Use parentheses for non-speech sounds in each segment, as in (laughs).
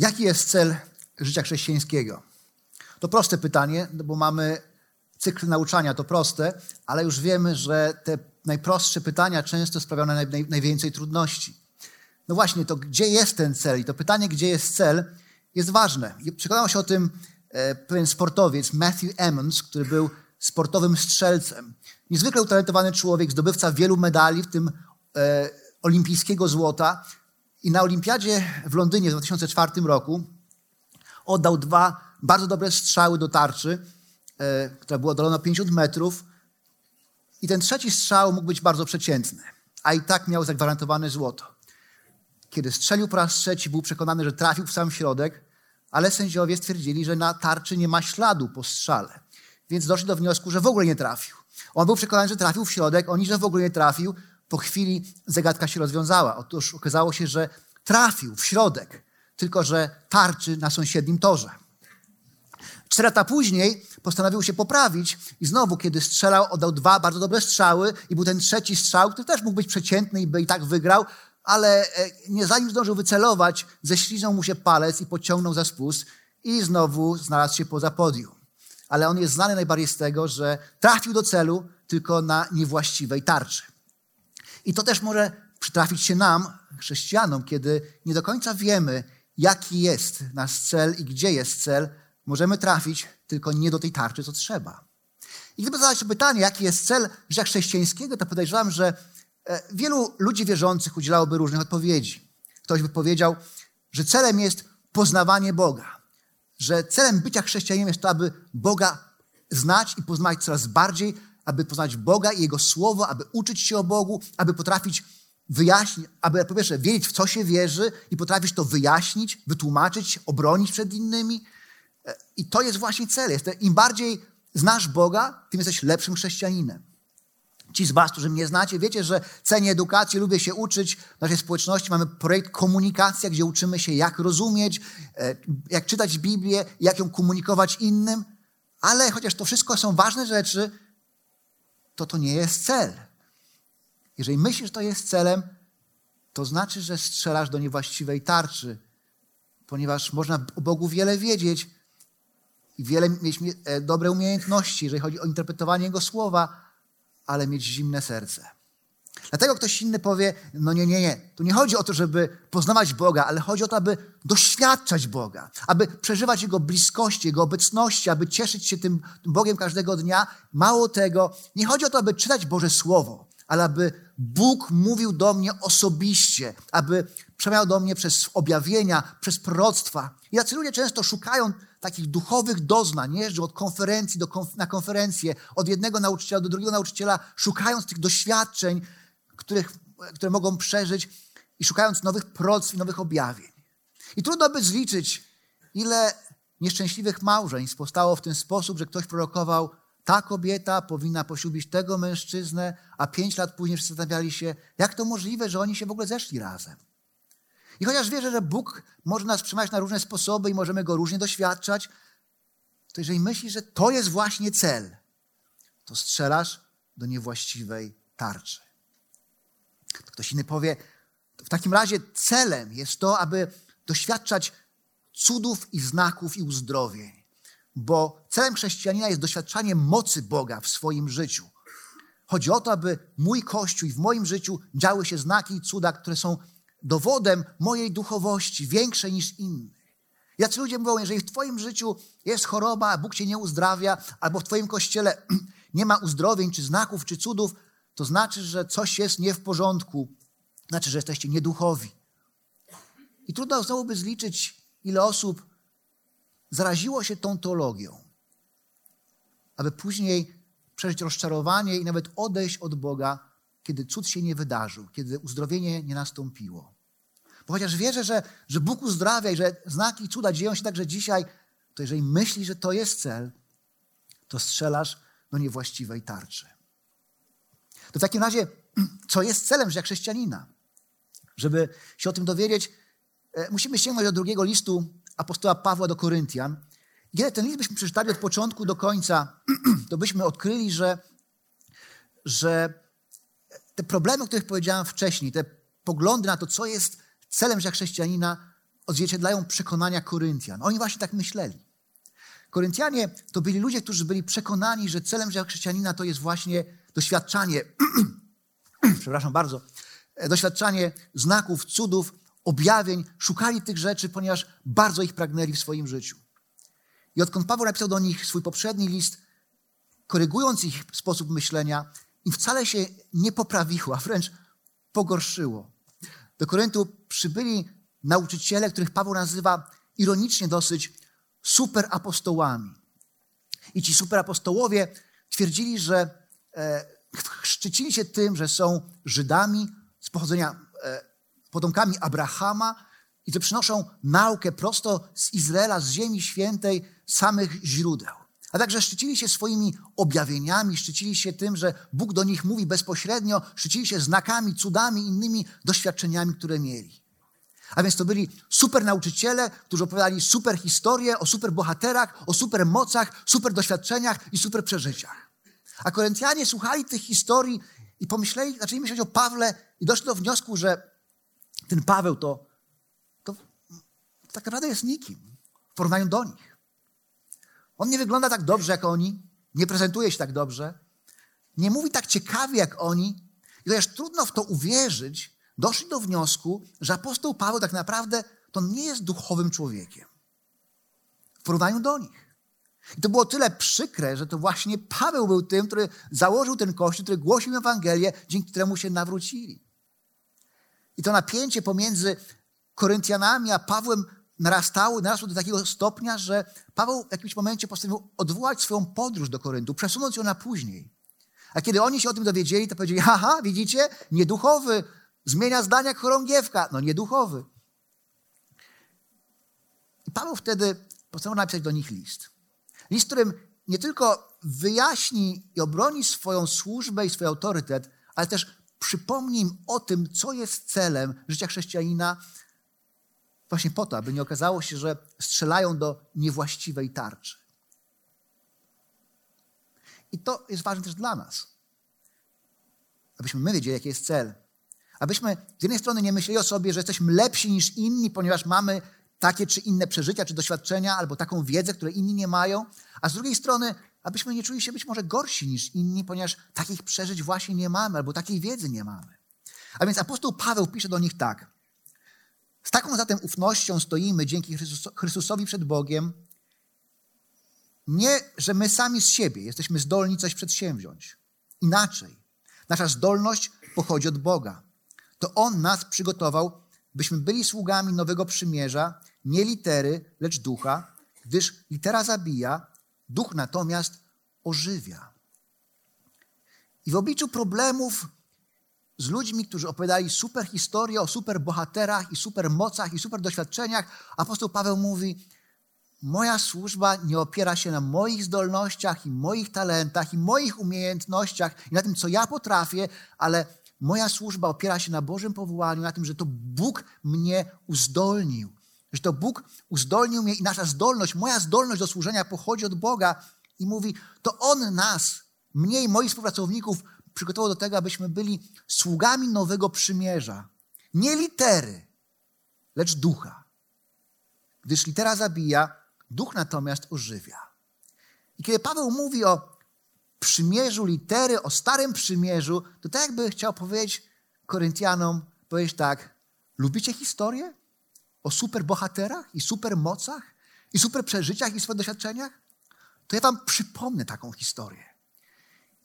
Jaki jest cel życia chrześcijańskiego? To proste pytanie, no bo mamy cykl nauczania, to proste, ale już wiemy, że te najprostsze pytania często sprawiają naj, naj, najwięcej trudności. No właśnie, to gdzie jest ten cel? I to pytanie, gdzie jest cel, jest ważne. Przekonał się o tym e, pewien sportowiec, Matthew Emmons, który był sportowym strzelcem. Niezwykle utalentowany człowiek, zdobywca wielu medali, w tym e, olimpijskiego złota. I na olimpiadzie w Londynie w 2004 roku oddał dwa bardzo dobre strzały do tarczy, e, która była oddalona 50 metrów. I ten trzeci strzał mógł być bardzo przeciętny, a i tak miał zagwarantowane złoto. Kiedy strzelił po raz trzeci, był przekonany, że trafił w sam środek, ale sędziowie stwierdzili, że na tarczy nie ma śladu po strzale. Więc doszli do wniosku, że w ogóle nie trafił. On był przekonany, że trafił w środek, oni, że w ogóle nie trafił. Po chwili zagadka się rozwiązała. Otóż okazało się, że trafił w środek, tylko że tarczy na sąsiednim torze. Cztery lata później postanowił się poprawić i znowu, kiedy strzelał, oddał dwa bardzo dobre strzały i był ten trzeci strzał, który też mógł być przeciętny i by i tak wygrał, ale e, nie zanim zdążył wycelować, ześliznął mu się palec i pociągnął za spust i znowu znalazł się poza podium. Ale on jest znany najbardziej z tego, że trafił do celu tylko na niewłaściwej tarczy. I to też może przytrafić się nam, chrześcijanom, kiedy nie do końca wiemy, jaki jest nasz cel i gdzie jest cel, możemy trafić tylko nie do tej tarczy, co trzeba. I gdyby zadać pytanie, jaki jest cel życia chrześcijańskiego, to podejrzewam, że e, wielu ludzi wierzących udzielałoby różnych odpowiedzi. Ktoś by powiedział, że celem jest poznawanie Boga, że celem bycia chrześcijaninem jest to, aby Boga znać i poznać coraz bardziej, aby poznać Boga i Jego Słowo, aby uczyć się o Bogu, aby potrafić wyjaśnić, aby po pierwsze wiedzieć, w co się wierzy i potrafić to wyjaśnić, wytłumaczyć, obronić przed innymi. I to jest właśnie cel. Im bardziej znasz Boga, tym jesteś lepszym chrześcijaninem. Ci z Was, którzy mnie znacie, wiecie, że cenię edukację, lubię się uczyć. W naszej społeczności mamy projekt Komunikacja, gdzie uczymy się, jak rozumieć, e, jak czytać Biblię, jak ją komunikować innym. Ale chociaż to wszystko są ważne rzeczy, to to nie jest cel. Jeżeli myślisz, że to jest celem, to znaczy, że strzelasz do niewłaściwej tarczy, ponieważ można o Bogu wiele wiedzieć i wiele mieć e, dobre umiejętności, jeżeli chodzi o interpretowanie Jego słowa, ale mieć zimne serce. Dlatego ktoś inny powie: No nie, nie, nie. Tu nie chodzi o to, żeby poznawać Boga, ale chodzi o to, aby doświadczać Boga, aby przeżywać Jego bliskości, Jego obecności, aby cieszyć się tym Bogiem każdego dnia. Mało tego, nie chodzi o to, aby czytać Boże Słowo, ale aby Bóg mówił do mnie osobiście, aby przemawiał do mnie przez objawienia, przez proroctwa. I tacy ludzie często szukają takich duchowych doznań, jeżdżą od konferencji do konf na konferencję, od jednego nauczyciela do drugiego nauczyciela, szukając tych doświadczeń, których, które mogą przeżyć i szukając nowych proroctw i nowych objawień. I trudno by zliczyć, ile nieszczęśliwych małżeństw powstało w ten sposób, że ktoś prorokował, ta kobieta powinna poślubić tego mężczyznę, a pięć lat później zastanawiali się, jak to możliwe, że oni się w ogóle zeszli razem. I chociaż wierzę, że Bóg może nas przemawiać na różne sposoby i możemy Go różnie doświadczać, to jeżeli myślisz, że to jest właśnie cel, to strzelasz do niewłaściwej tarczy. Ktoś inny powie, w takim razie celem jest to, aby doświadczać cudów i znaków i uzdrowień, bo celem chrześcijanina jest doświadczanie mocy Boga w swoim życiu. Chodzi o to, aby mój Kościół i w moim życiu działy się znaki i cuda, które są dowodem mojej duchowości, większej niż innych. Jacy ludzie mówią, jeżeli w Twoim życiu jest choroba, Bóg Cię nie uzdrawia, albo w Twoim kościele (clears throat) nie ma uzdrowień, czy znaków, czy cudów, to znaczy, że coś jest nie w porządku. Znaczy, że jesteście nieduchowi. I trudno znowu by zliczyć, ile osób zaraziło się tą teologią, aby później przeżyć rozczarowanie i nawet odejść od Boga, kiedy cud się nie wydarzył, kiedy uzdrowienie nie nastąpiło. Bo chociaż wierzę, że, że Bóg uzdrawia i że znaki i cuda dzieją się także dzisiaj, to jeżeli myślisz, że to jest cel, to strzelasz do niewłaściwej tarczy. To w takim razie, (clears throat) co jest celem życia chrześcijanina? Żeby się o tym dowiedzieć, e, musimy sięgnąć do drugiego listu apostoła Pawła do Koryntian. I kiedy ten list byśmy przeczytali od początku do końca, (clears throat) to byśmy odkryli, że, że te problemy, o których powiedziałem wcześniej, te poglądy na to, co jest celem życia chrześcijanina, odzwierciedlają przekonania Koryntian. Oni właśnie tak myśleli. Koryntianie to byli ludzie, którzy byli przekonani, że celem życia chrześcijanina to jest właśnie doświadczanie, (clears throat) przepraszam bardzo, doświadczanie znaków, cudów, objawień. Szukali tych rzeczy, ponieważ bardzo ich pragnęli w swoim życiu. I odkąd Paweł napisał do nich swój poprzedni list, korygując ich sposób myślenia, im wcale się nie poprawiło, a wręcz pogorszyło. Do Koryntu przybyli nauczyciele, których Paweł nazywa ironicznie dosyć superapostołami. I ci superapostołowie twierdzili, że e, szczycili się tym, że są Żydami z pochodzenia, e, potomkami Abrahama i że przynoszą naukę prosto z Izraela, z Ziemi Świętej, samych źródeł. A także szczycili się swoimi objawieniami, szczycili się tym, że Bóg do nich mówi bezpośrednio, szczycili się znakami, cudami, innymi doświadczeniami, które mieli. A więc to byli super nauczyciele, którzy opowiadali super historie o super bohaterach, o super mocach, super doświadczeniach i super przeżyciach. A Koryntianie słuchali tych historii i pomyśleli, zaczęli myśleć o Pawle i doszli do wniosku, że ten Paweł to, to tak naprawdę jest nikim w porównaniu do nich. On nie wygląda tak dobrze jak oni, nie prezentuje się tak dobrze, nie mówi tak ciekawie jak oni. I chociaż trudno w to uwierzyć, doszli do wniosku, że apostoł Paweł tak naprawdę to nie jest duchowym człowiekiem w porównaniu do nich. I to było tyle przykre, że to właśnie Paweł był tym, który założył ten kościół, który głosił Ewangelię, dzięki któremu się nawrócili. I to napięcie pomiędzy Koryntianami a Pawłem narastało, narasło do takiego stopnia, że Paweł w jakimś momencie postanowił odwołać swoją podróż do Koryntu, przesunąć ją na później. A kiedy oni się o tym dowiedzieli, to powiedzieli, haha, widzicie, nieduchowy, zmienia zdania chorągiewka. No nieduchowy. I Paweł wtedy postanowił napisać do nich list. List, którym nie tylko wyjaśni i obroni swoją służbę i swój autorytet, ale też przypomni im o tym, co jest celem życia chrześcijanina, właśnie po to, aby nie okazało się, że strzelają do niewłaściwej tarczy. I to jest ważne też dla nas. Abyśmy my wiedzieli, jaki jest cel. Abyśmy z jednej strony nie myśleli o sobie, że jesteśmy lepsi niż inni, ponieważ mamy takie czy inne przeżycia, czy doświadczenia, albo taką wiedzę, które inni nie mają, a z drugiej strony, abyśmy nie czuli się być może gorsi niż inni, ponieważ takich przeżyć właśnie nie mamy, albo takiej wiedzy nie mamy. A więc apostoł Paweł pisze do nich tak. Z taką zatem ufnością stoimy dzięki Chrystusowi przed Bogiem, nie, że my sami z siebie jesteśmy zdolni coś przedsięwziąć. Inaczej. Nasza zdolność pochodzi od Boga. To On nas przygotował, byśmy byli sługami nowego przymierza, nie litery, lecz ducha, gdyż litera zabija, duch natomiast ożywia. I w obliczu problemów z ludźmi, którzy opowiadali super historie o super bohaterach i super mocach i super doświadczeniach, apostoł Paweł mówi: Moja służba nie opiera się na moich zdolnościach i moich talentach i moich umiejętnościach i na tym, co ja potrafię, ale moja służba opiera się na Bożym powołaniu, na tym, że to Bóg mnie uzdolnił. Że to Bóg uzdolnił mnie i nasza zdolność, moja zdolność do służenia pochodzi od Boga i mówi, to On nas, mnie i moich współpracowników przygotował do tego, abyśmy byli sługami nowego przymierza. Nie litery, lecz ducha. Gdyż litera zabija, duch natomiast ożywia. I kiedy Paweł mówi o przymierzu litery, o starym przymierzu, to tak jakby chciał powiedzieć Koryntianom, powiedzieć tak, lubicie historię? O super bohaterach i super mocach i super przeżyciach i swoich doświadczeniach? To ja wam przypomnę taką historię.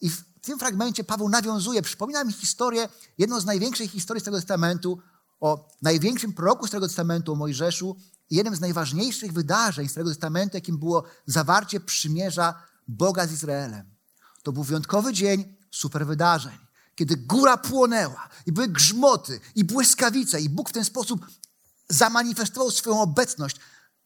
I w tym fragmencie Paweł nawiązuje, przypomina mi historię, jedną z największych historii z tego Testamentu, o największym proroku z tego Testamentu, o Mojżeszu, i jednym z najważniejszych wydarzeń z tego Testamentu, jakim było zawarcie przymierza Boga z Izraelem. To był wyjątkowy dzień super wydarzeń. kiedy góra płonęła i były grzmoty i błyskawice i Bóg w ten sposób zamanifestował swoją obecność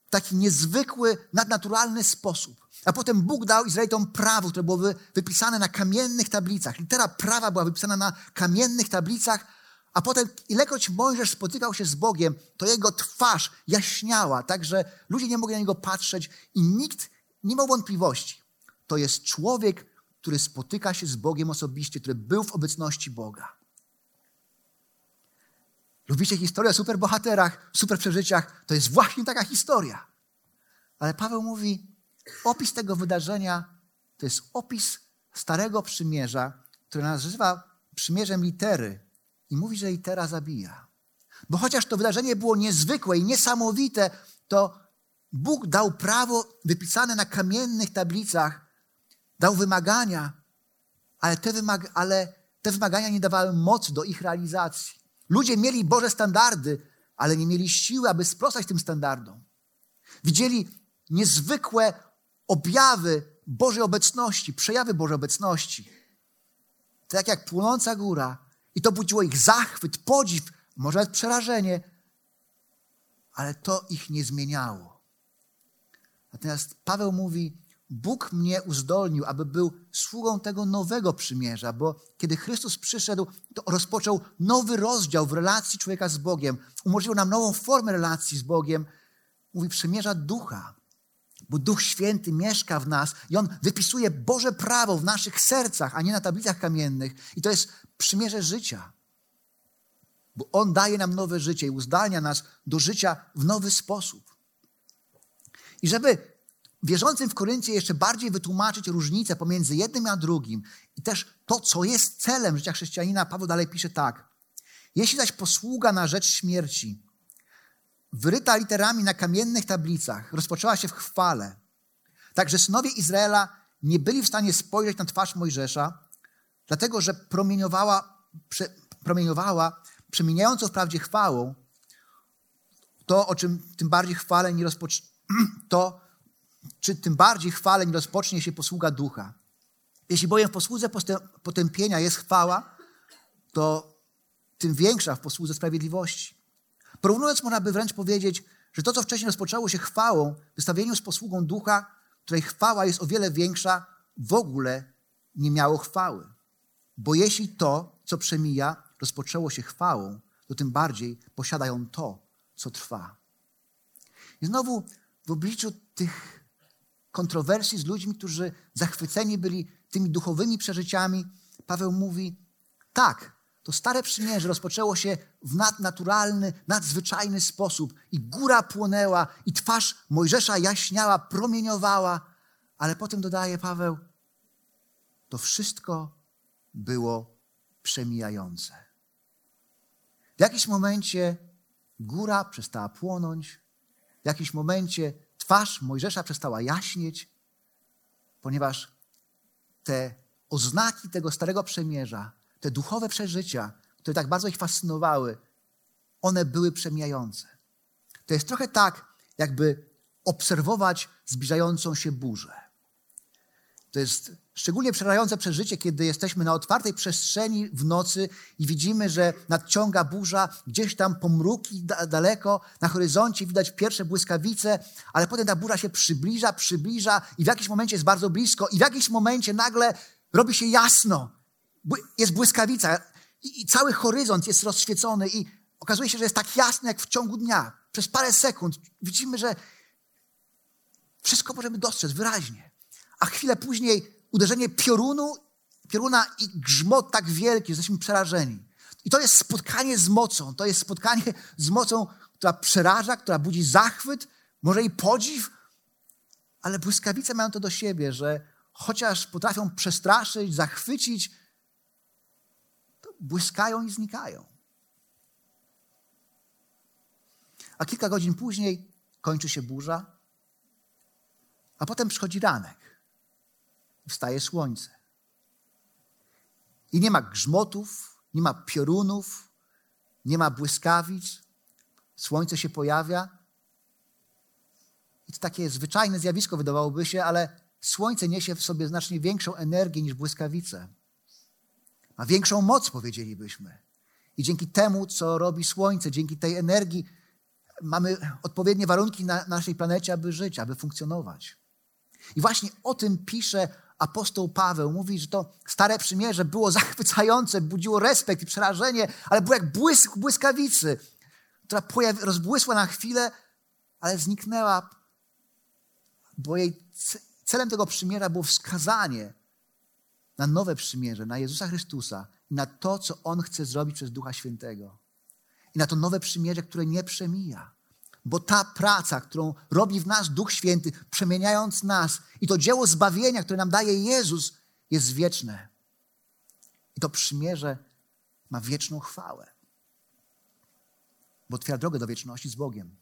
w taki niezwykły, nadnaturalny sposób. A potem Bóg dał Izraelitom prawo, które było wypisane na kamiennych tablicach. Litera prawa była wypisana na kamiennych tablicach, a potem ilekroć Mojżesz spotykał się z Bogiem, to jego twarz jaśniała, tak że ludzie nie mogli na niego patrzeć i nikt nie miał wątpliwości. To jest człowiek, który spotyka się z Bogiem osobiście, który był w obecności Boga. Lubicie historię o superbohaterach, super przeżyciach? To jest właśnie taka historia. Ale Paweł mówi, opis tego wydarzenia to jest opis Starego Przymierza, które nazywa przymierzem litery i mówi, że litera zabija. Bo chociaż to wydarzenie było niezwykłe i niesamowite, to Bóg dał prawo wypisane na kamiennych tablicach, dał wymagania, ale te, wymag ale te wymagania nie dawały mocy do ich realizacji. Ludzie mieli Boże standardy, ale nie mieli siły, aby sprostać tym standardom. Widzieli niezwykłe objawy Bożej obecności, przejawy Bożej obecności. Tak jak płonąca góra. I to budziło ich zachwyt, podziw, może nawet przerażenie, ale to ich nie zmieniało. Natomiast Paweł mówi, Bóg mnie uzdolnił, aby był sługą tego nowego przymierza, bo kiedy Chrystus przyszedł, to rozpoczął nowy rozdział w relacji człowieka z Bogiem. Umożliwił nam nową formę relacji z Bogiem. Mówi przymierza ducha, bo Duch Święty mieszka w nas i On wypisuje Boże prawo w naszych sercach, a nie na tablicach kamiennych. I to jest przymierze życia. Bo On daje nam nowe życie i uzdalnia nas do życia w nowy sposób. I żeby wierzącym w Koryncie jeszcze bardziej wytłumaczyć różnicę pomiędzy jednym a drugim i też to, co jest celem życia chrześcijanina, Paweł dalej pisze tak. Jeśli zaś posługa na rzecz śmierci, wyryta literami na kamiennych tablicach, rozpoczęła się w chwale, tak że synowie Izraela nie byli w stanie spojrzeć na twarz Mojżesza, dlatego że promieniowała, prze, promieniowała przemieniającą wprawdzie chwałą, to, o czym tym bardziej chwale nie rozpoczęła, (clears throat) to, czy tym bardziej chwale nie rozpocznie się posługa ducha. Jeśli bowiem w posłudze potępienia jest chwała, to tym większa w posłudze sprawiedliwości. Porównując, można by wręcz powiedzieć, że to, co wcześniej rozpoczęło się chwałą, wystawieniu z posługą ducha, której chwała jest o wiele większa, w ogóle nie miało chwały. Bo jeśli to, co przemija, rozpoczęło się chwałą, to tym bardziej posiada ją to, co trwa. I znowu w obliczu tych kontrowersji z ludźmi, którzy zachwyceni byli tymi duchowymi przeżyciami, Paweł mówi: tak, to stare przymierze rozpoczęło się w nadnaturalny, nadzwyczajny sposób i góra płonęła i twarz Mojżesza jaśniała, promieniowała, ale potem dodaje Paweł: to wszystko było przemijające. W jakimś momencie góra przestała płonąć, w jakimś momencie twarz Mojżesza przestała jaśnieć, ponieważ te oznaki tego starego przemierza, te duchowe przeżycia, które tak bardzo ich fascynowały, one były przemijające. To jest trochę tak, jakby obserwować zbliżającą się burzę. To jest szczególnie przerażające przeżycie, kiedy jesteśmy na otwartej przestrzeni w nocy i widzimy, że nadciąga burza, gdzieś tam pomruki da daleko, na horyzoncie widać pierwsze błyskawice, ale potem ta burza się przybliża, przybliża i w jakimś momencie jest bardzo blisko i w jakimś momencie nagle robi się jasno. Jest błyskawica i, i cały horyzont jest rozświecony i okazuje się, że jest tak jasno jak w ciągu dnia. Przez parę sekund widzimy, że wszystko możemy dostrzec wyraźnie a chwilę później uderzenie piorunu, pioruna i grzmot tak wielki, że jesteśmy przerażeni. I to jest spotkanie z mocą. To jest spotkanie z mocą, która przeraża, która budzi zachwyt, może i podziw, ale błyskawice mają to do siebie, że chociaż potrafią przestraszyć, zachwycić, to błyskają i znikają. A kilka godzin później kończy się burza, a potem przychodzi ranek wstaje słońce. I nie ma grzmotów, nie ma piorunów, nie ma błyskawic. Słońce się pojawia. I to takie zwyczajne zjawisko wydawałoby się, ale słońce niesie w sobie znacznie większą energię niż błyskawice. ma większą moc, powiedzielibyśmy. I dzięki temu, co robi Słońce, dzięki tej energii, mamy odpowiednie warunki na naszej planecie, aby żyć, aby funkcjonować. I właśnie o tym pisze apostoł Paweł. Mówi, że to stare przymierze było (laughs) zachwycające, budziło respekt i przerażenie, ale było jak błysk błyskawicy, która pojawi, rozbłysła na chwilę, ale zniknęła, bo jej celem tego przymierza było wskazanie na nowe przymierze, na Jezusa Chrystusa i na to, co On chce zrobić przez Ducha Świętego. I na to nowe przymierze, które nie przemija. Bo ta praca, którą robi w nas Duch Święty, przemieniając nas, i to dzieło zbawienia, które nam daje Jezus, jest wieczne. I to przymierze ma wieczną chwałę. Bo otwiera drogę do wieczności z Bogiem.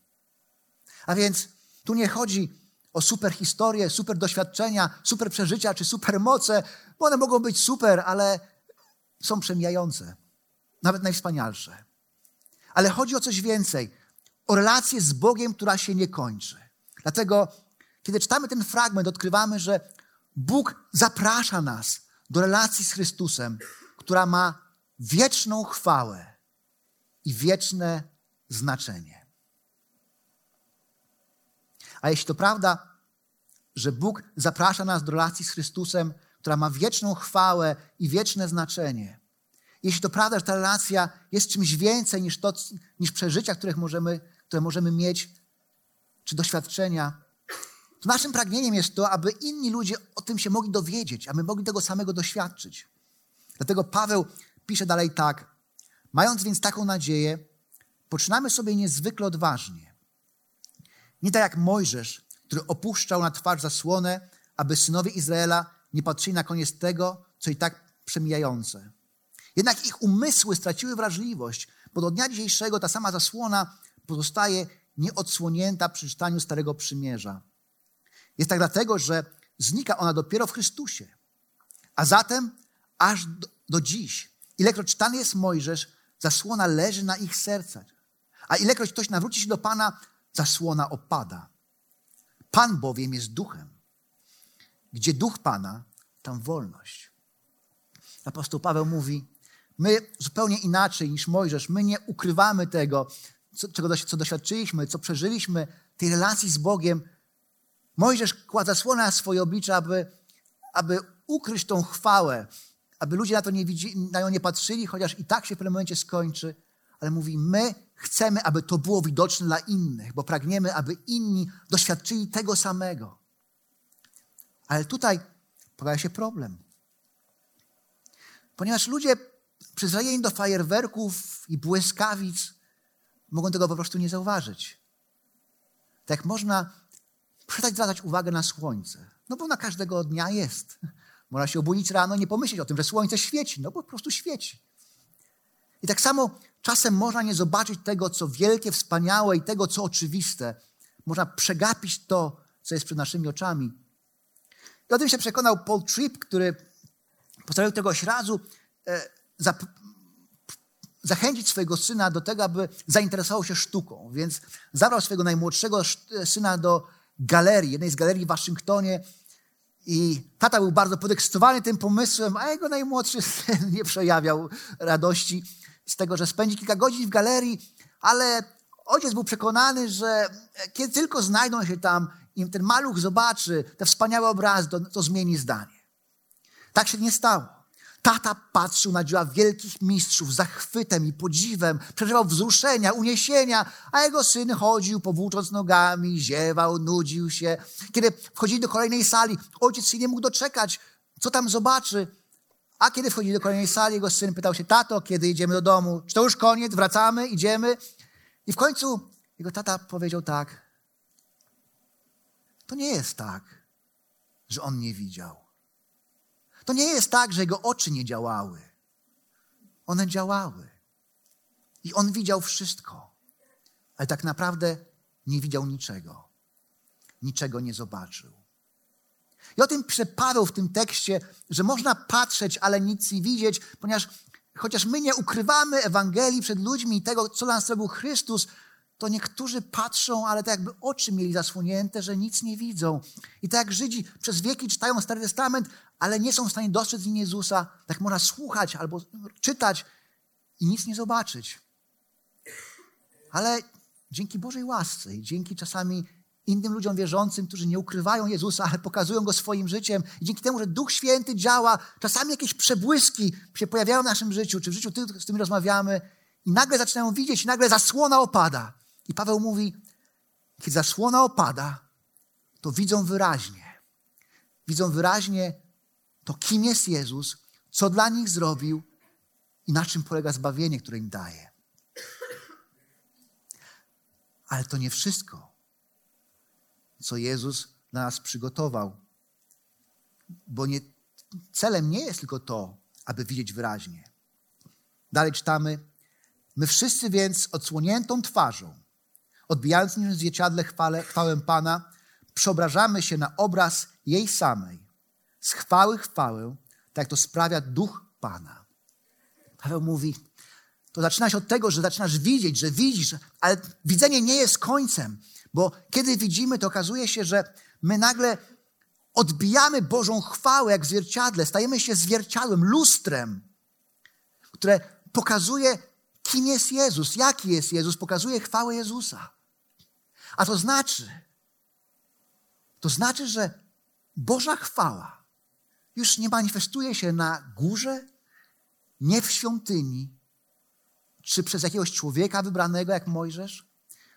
A więc tu nie chodzi o super historie, super doświadczenia, super przeżycia czy super moce, bo one mogą być super, ale są przemijające, nawet najwspanialsze. Ale chodzi o coś więcej, o relację z Bogiem, która się nie kończy. Dlatego, kiedy czytamy ten fragment, odkrywamy, że Bóg zaprasza nas do relacji z Chrystusem, która ma wieczną chwałę i wieczne znaczenie. A jeśli to prawda, że Bóg zaprasza nas do relacji z Chrystusem, która ma wieczną chwałę i wieczne znaczenie, jeśli to prawda, że ta relacja jest czymś więcej niż, to, niż przeżycia, których możemy, które możemy mieć, czy doświadczenia, to naszym pragnieniem jest to, aby inni ludzie o tym się mogli dowiedzieć, aby mogli tego samego doświadczyć. Dlatego Paweł pisze dalej tak. Mając więc taką nadzieję, poczynamy sobie niezwykle odważnie. Nie tak jak Mojżesz, który opuszczał na twarz zasłonę, aby synowie Izraela nie patrzyli na koniec tego, co i tak przemijające. Jednak ich umysły straciły wrażliwość, bo do dnia dzisiejszego ta sama zasłona pozostaje nieodsłonięta przy czytaniu Starego Przymierza. Jest tak dlatego, że znika ona dopiero w Chrystusie. A zatem aż do, do dziś, ilekroć czytany jest Mojżesz, zasłona leży na ich sercach. A ilekroć ktoś nawróci się do Pana, zasłona opada. Pan bowiem jest duchem. Gdzie duch Pana, tam wolność. Apostoł Paweł mówi, my zupełnie inaczej niż Mojżesz, my nie ukrywamy tego, co, czego, co doświadczyliśmy, co przeżyliśmy, tej relacji z Bogiem. Mojżesz kładł zasłonę na swoje oblicze, aby, aby ukryć tą chwałę, aby ludzie na to nie, widzi, na nią nie patrzyli, chociaż i tak się w pewnym momencie skończy. Ale mówi, my chcemy, aby to było widoczne dla innych, bo pragniemy, aby inni doświadczyli tego samego. Ale tutaj pojawia się problem. Ponieważ ludzie przyzwyczajeni do fajerwerków i błyskawic mogą tego po prostu nie zauważyć. Tak można przestać zwracać uwagę na słońce. No bo na każdego dnia jest. Można się obudzić rano i nie pomyśleć o tym, że słońce świeci, no bo po prostu świeci. I tak samo czasem można nie zobaczyć tego, co wielkie, wspaniałe i tego, co oczywiste. Można przegapić to, co jest przed naszymi oczami. I o tym się przekonał Paul Tripp, który postanowił tegoś razu e, zachęcić swojego syna do tego, aby zainteresował się sztuką. Więc zabrał swojego najmłodszego syna do galerii, jednej z galerii w Waszyngtonie. I tata był bardzo podekscytowany tym pomysłem, a jego najmłodszy (laughs) syn nie przejawiał radości z tego, że spędzi kilka godzin w galerii, ale ojciec był przekonany, że kiedy tylko znajdą się tam i ten maluch zobaczy te wspaniałe obrazy, to, to zmieni zdanie. Tak się nie stało. Tata patrzył na dzieła wielkich mistrzów zachwytem i podziwem, przeżywał wzruszenia, uniesienia, a jego syn chodził, powłócząc nogami, ziewał, nudził się. Kiedy wchodzili do kolejnej sali, ojciec się nie mógł doczekać, co tam zobaczy. A kiedy wchodzili do kolejnej sali, jego syn pytał się, tato, kiedy idziemy do domu? Czy to już koniec? Wracamy? Idziemy? I w końcu jego tata powiedział tak. To nie jest tak, że on nie widział. To nie jest tak, że jego oczy nie działały. One działały. I on widział wszystko. Ale tak naprawdę nie widział niczego. Niczego nie zobaczył. I o tym pisze Paweł w tym tekście, że można patrzeć, ale nic nie widzieć, ponieważ chociaż my nie ukrywamy Ewangelii przed ludźmi i tego, co nas zrobił Chrystus, to niektórzy patrzą, ale tak jakby oczy mieli zasłonięte, że nic nie widzą. I tak jak Żydzi przez wieki czytają Stary Testament, ale nie są w stanie dostrzec in Jezusa, tak można słuchać albo czytać i nic nie zobaczyć. Ale dzięki Bożej łasce i dzięki czasami innym ludziom wierzącym, którzy nie ukrywają Jezusa, ale pokazują Go swoim życiem. I dzięki temu, że Duch Święty działa, czasami jakieś przebłyski się pojawiają w naszym życiu, czy w życiu tych, z którymi rozmawiamy i nagle zaczynają widzieć, i nagle zasłona opada. I Paweł mówi, kiedy zasłona opada, to widzą wyraźnie. Widzą wyraźnie to, kim jest Jezus, co dla nich zrobił i na czym polega zbawienie, które im daje. Ale to nie wszystko, co Jezus dla nas przygotował. Bo nie, celem nie jest tylko to, aby widzieć wyraźnie. Dalej czytamy, my wszyscy więc odsłoniętą twarzą, odbijając w zwierciadle chwale, chwałę Pana, przeobrażamy się na obraz jej samej, z chwały chwałę, tak jak to sprawia duch Pana. Paweł mówi, to zaczyna się od tego, że zaczynasz widzieć, że widzisz, ale widzenie nie jest końcem, bo kiedy widzimy, to okazuje się, że my nagle odbijamy Bożą chwałę jak w zwierciadle, stajemy się zwierciadłem, lustrem, które pokazuje, kim jest Jezus, jaki jest Jezus, pokazuje chwałę Jezusa. A to znaczy, to znaczy, że Boża chwała już nie manifestuje się na górze, nie w świątyni, czy przez jakiegoś człowieka wybranego jak Mojżesz.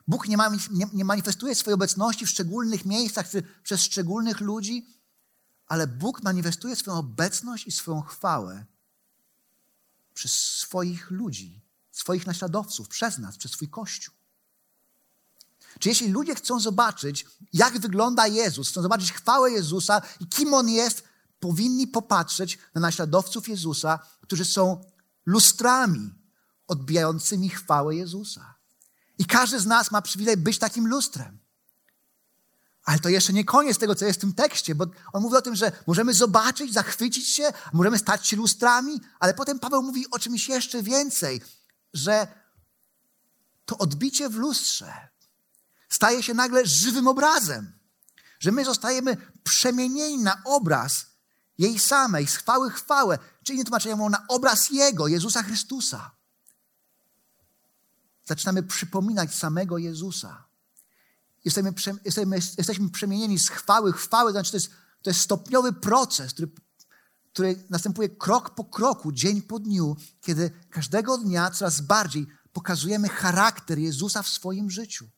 Bóg nie, ma, nie, nie manifestuje swojej obecności w szczególnych miejscach, czy przez szczególnych ludzi, ale Bóg manifestuje swoją obecność i swoją chwałę przez swoich ludzi, swoich naśladowców, przez nas, przez swój Kościół. Czy jeśli ludzie chcą zobaczyć, jak wygląda Jezus, chcą zobaczyć chwałę Jezusa i kim On jest, powinni popatrzeć na naśladowców Jezusa, którzy są lustrami odbijającymi chwałę Jezusa. I każdy z nas ma przywilej być takim lustrem. Ale to jeszcze nie koniec tego, co jest w tym tekście, bo on mówi o tym, że możemy zobaczyć, zachwycić się, możemy stać się lustrami, ale potem Paweł mówi o czymś jeszcze więcej, że to odbicie w lustrze staje się nagle żywym obrazem, że my zostajemy przemienieni na obraz jej samej, z chwały chwałę, czyli nie tłumaczenia na obraz Jego, Jezusa Chrystusa. Zaczynamy przypominać samego Jezusa. Jesteśmy, jesteśmy, jesteśmy przemienieni z chwały chwały, znaczy to jest, to jest stopniowy proces, który, który następuje krok po kroku, dzień po dniu, kiedy każdego dnia coraz bardziej pokazujemy charakter Jezusa w swoim życiu.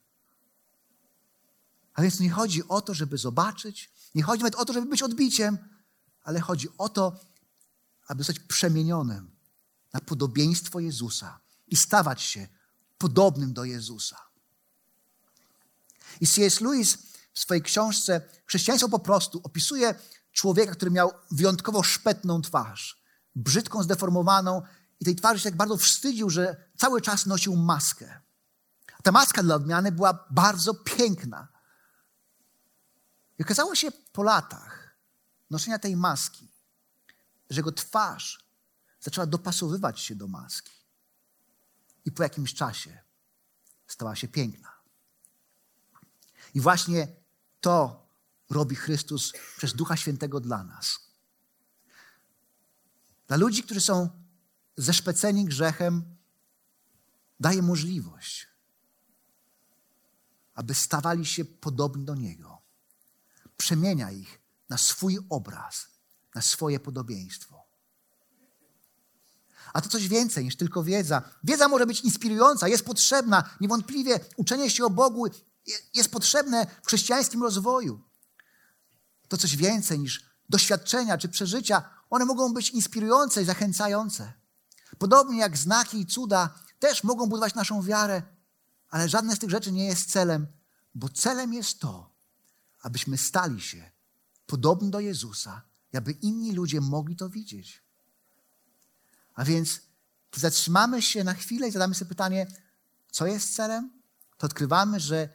A więc nie chodzi o to, żeby zobaczyć, nie chodzi nawet o to, żeby być odbiciem, ale chodzi o to, aby zostać przemienionym na podobieństwo Jezusa i stawać się podobnym do Jezusa. I C.S. Lewis w swojej książce Chrześcijaństwo po prostu opisuje człowieka, który miał wyjątkowo szpetną twarz, brzydką, zdeformowaną i tej twarzy się tak bardzo wstydził, że cały czas nosił maskę. Ta maska dla odmiany była bardzo piękna. I okazało się po latach noszenia tej maski, że jego twarz zaczęła dopasowywać się do maski. I po jakimś czasie stała się piękna. I właśnie to robi Chrystus przez Ducha Świętego dla nas. Dla ludzi, którzy są zeszpeceni grzechem, daje możliwość, aby stawali się podobni do Niego przemienia ich na swój obraz, na swoje podobieństwo. A to coś więcej niż tylko wiedza. Wiedza może być inspirująca, jest potrzebna. Niewątpliwie uczenie się o Bogu jest potrzebne w chrześcijańskim rozwoju. To coś więcej niż doświadczenia czy przeżycia. One mogą być inspirujące i zachęcające. Podobnie jak znaki i cuda też mogą budować naszą wiarę, ale żadne z tych rzeczy nie jest celem, bo celem jest to, abyśmy stali się podobni do Jezusa, aby inni ludzie mogli to widzieć. A więc, zatrzymamy się na chwilę i zadamy sobie pytanie, co jest celem, to odkrywamy, że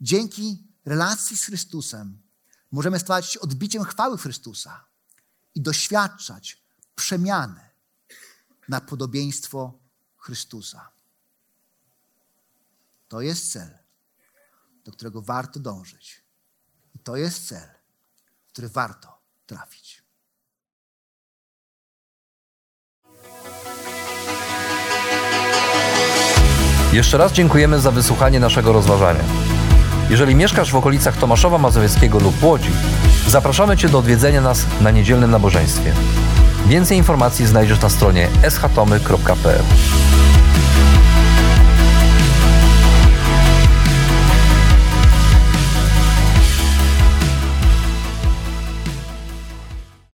dzięki relacji z Chrystusem możemy stawać się odbiciem chwały Chrystusa i doświadczać przemiany na podobieństwo Chrystusa. To jest cel, do którego warto dążyć. I to jest cel, który warto trafić. Jeszcze raz dziękujemy za wysłuchanie naszego rozważania. Jeżeli mieszkasz w okolicach Tomaszowa Mazowieckiego lub Łodzi, zapraszamy Cię do odwiedzenia nas na niedzielnym nabożeństwie. Więcej informacji znajdziesz na stronie schatomy.pl.